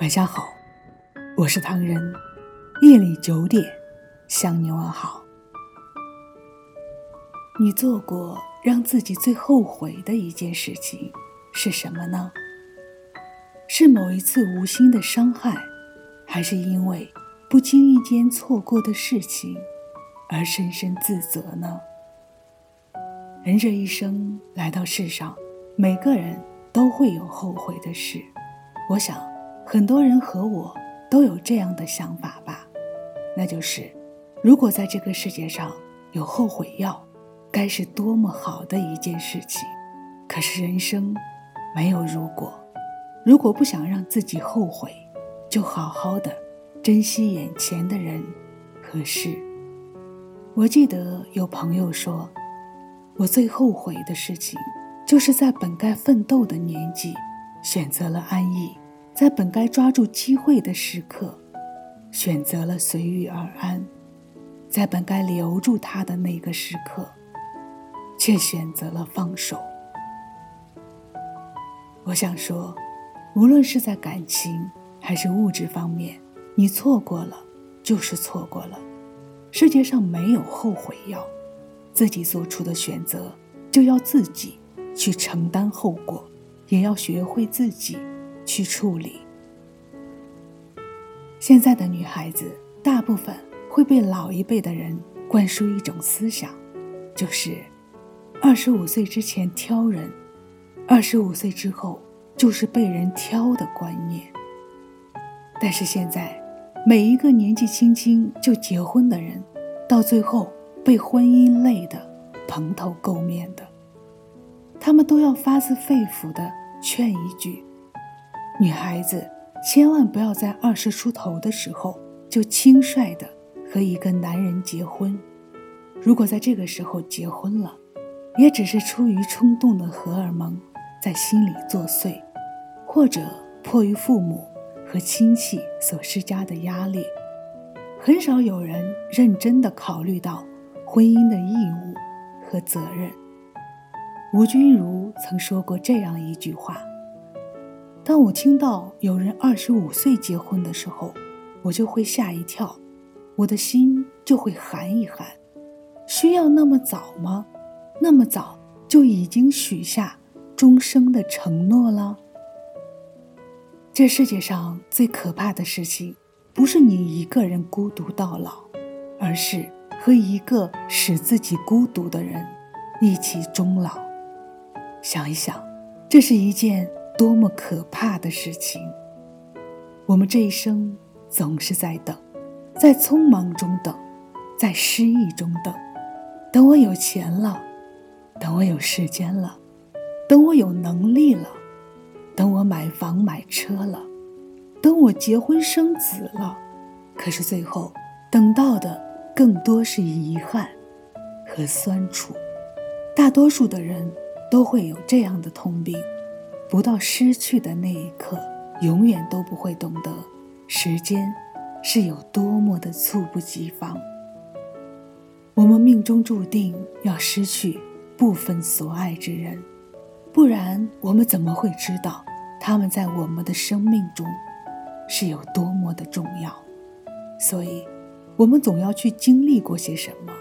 晚上好，我是唐人。夜里九点向你问好。你做过让自己最后悔的一件事情是什么呢？是某一次无心的伤害，还是因为不经意间错过的事情而深深自责呢？人这一生来到世上，每个人都会有后悔的事。我想，很多人和我都有这样的想法吧，那就是，如果在这个世界上有后悔药，该是多么好的一件事情。可是人生没有如果，如果不想让自己后悔，就好好的珍惜眼前的人和事。我记得有朋友说，我最后悔的事情，就是在本该奋斗的年纪。选择了安逸，在本该抓住机会的时刻，选择了随遇而安；在本该留住他的那个时刻，却选择了放手。我想说，无论是在感情还是物质方面，你错过了就是错过了。世界上没有后悔药，自己做出的选择就要自己去承担后果。也要学会自己去处理。现在的女孩子大部分会被老一辈的人灌输一种思想，就是二十五岁之前挑人，二十五岁之后就是被人挑的观念。但是现在，每一个年纪轻轻就结婚的人，到最后被婚姻累得蓬头垢面的。他们都要发自肺腑的劝一句：女孩子千万不要在二十出头的时候就轻率的和一个男人结婚。如果在这个时候结婚了，也只是出于冲动的荷尔蒙在心里作祟，或者迫于父母和亲戚所施加的压力。很少有人认真的考虑到婚姻的义务和责任。吴君如曾说过这样一句话：“当我听到有人二十五岁结婚的时候，我就会吓一跳，我的心就会寒一寒。需要那么早吗？那么早就已经许下终生的承诺了？这世界上最可怕的事情，不是你一个人孤独到老，而是和一个使自己孤独的人一起终老。”想一想，这是一件多么可怕的事情！我们这一生总是在等，在匆忙中等，在失意中等。等我有钱了，等我有时间了，等我有能力了，等我买房买车了，等我结婚生子了。可是最后，等到的更多是遗憾和酸楚。大多数的人。都会有这样的通病，不到失去的那一刻，永远都不会懂得时间是有多么的猝不及防。我们命中注定要失去部分所爱之人，不然我们怎么会知道他们在我们的生命中是有多么的重要？所以，我们总要去经历过些什么，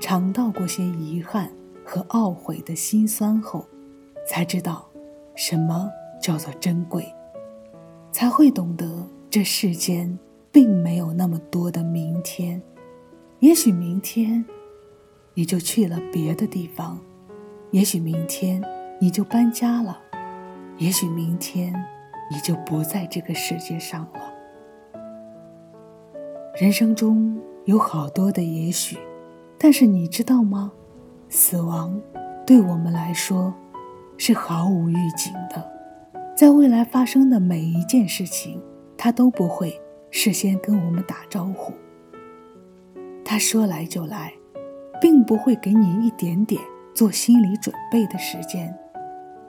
尝到过些遗憾。和懊悔的心酸后，才知道什么叫做珍贵，才会懂得这世间并没有那么多的明天。也许明天你就去了别的地方，也许明天你就搬家了，也许明天你就不在这个世界上了。人生中有好多的也许，但是你知道吗？死亡，对我们来说，是毫无预警的，在未来发生的每一件事情，他都不会事先跟我们打招呼。他说来就来，并不会给你一点点做心理准备的时间，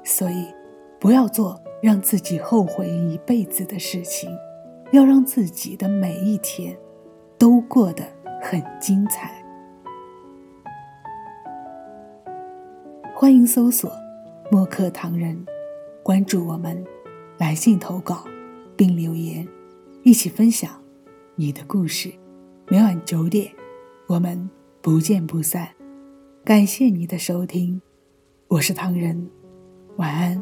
所以，不要做让自己后悔一辈子的事情，要让自己的每一天，都过得很精彩。欢迎搜索“墨客唐人”，关注我们，来信投稿，并留言，一起分享你的故事。每晚九点，我们不见不散。感谢你的收听，我是唐人，晚安。